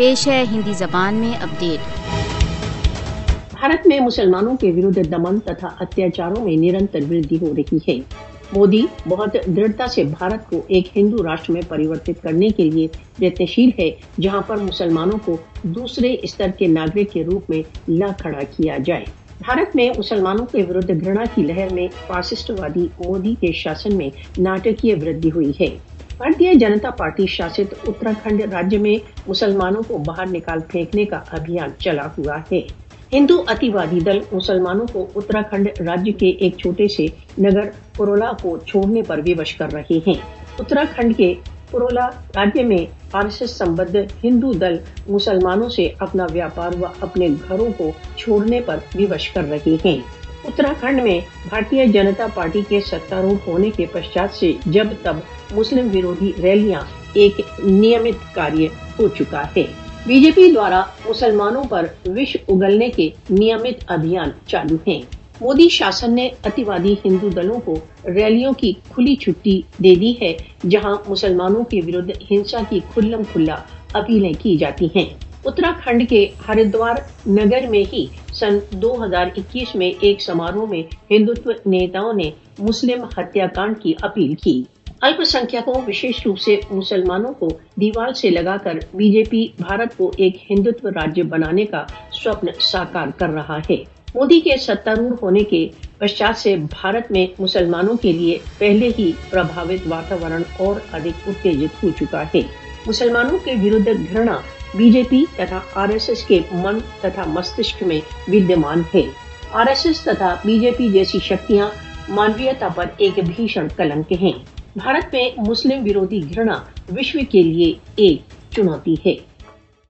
پیش ہے ہندی زبان میں اپڈیٹ۔ بھارت میں مسلمانوں کے ورد دمن تتھا اتیاچاروں میں نرنتر وردی ہو رہی ہے۔ مودی بہت دڑھتا سے بھارت کو ایک ہندو راشٹر میں پریورتت کرنے کے لیے یتنشیل ہے، جہاں پر مسلمانوں کو دوسرے استر کے ناگرک کے روپ میں لا کھڑا کیا جائے۔ بھارت میں مسلمانوں کے ورد گھرنا کی لہر میں فاسسٹ وادی مودی کے شاسن میں ناٹکیہ وردی ہوئی ہے۔ بھارتیہ جنتا پارٹی شاست اتراکھنڈ راجیہ میں مسلمانوں کو باہر نکال پھینکنے کا ابھیان چلا ہوا ہے۔ ہندو اتیوادی دل مسلمانوں کو اتراکھنڈ راجیہ کے ایک چھوٹے سے نگر پرولا کو چھوڑنے پر ووش کر رہے ہیں۔ اتراکھنڈ کے پرولا راجیہ میں آر ایس ایس سمبد ہندو دل مسلمانوں سے اپنا ویاپار و اپنے گھروں کو چھوڑنے پر ووش کر رہے ہیں۔ اتراکھنڈ میں بھارتیہ جنتا پارٹی کے ستاروڑ ہونے کے پشچات سے جب تب مسلم ورودھی ریلیاں ایک نیمت کاریہ ہو چکا ہے۔ بی جے پی دوارا مسلمانوں پر وش اگلنے کے نیمت ابھیان چالو ہیں۔ مودی شاسن نے اتیوادی ہندو دلوں کو ریلیوں کی کھلی چھٹی دے دی ہے، جہاں مسلمانوں کے ورد ہنسا کی کھلم کھلا اپیلیں کی جاتی ہیں۔ اتراکھنڈ کے ہریدوار نگر میں ہی سن دو ہزار اکیس میں ایک سماروہ میں ہندوتو نیتاؤں نے مسلم ہتیا کانڈ کی اپیل کی۔ الپ سنکھیکوں وشیش روپ سے مسلمانوں کو دیوار سے لگا کر بی جے پی، بھارت کو ایک ہندوتو راجیہ بنانے کا سوپن ساکار کر رہا ہے۔ مودی کے ستاروڑ ہونے کے پشچات سے بھارت میں مسلمانوں کے لیے پہلے ہی پربھاوت واتاورن اور ادھک اتےجت ہو چکا ہے۔ مسلمانوں کے ورد گھرنا بی جے پی تتھا آر ایس ایس کے من تتھا مستشک میں ودیمان ہے آر ایس ایس تتھا بی جے پی جیسی شکتیاں مانویتا پر ایک بھیشن کلنک ہیں بھارت میں مسلم ورودھی گھرنا وشو کے لیے ایک چنوتی ہے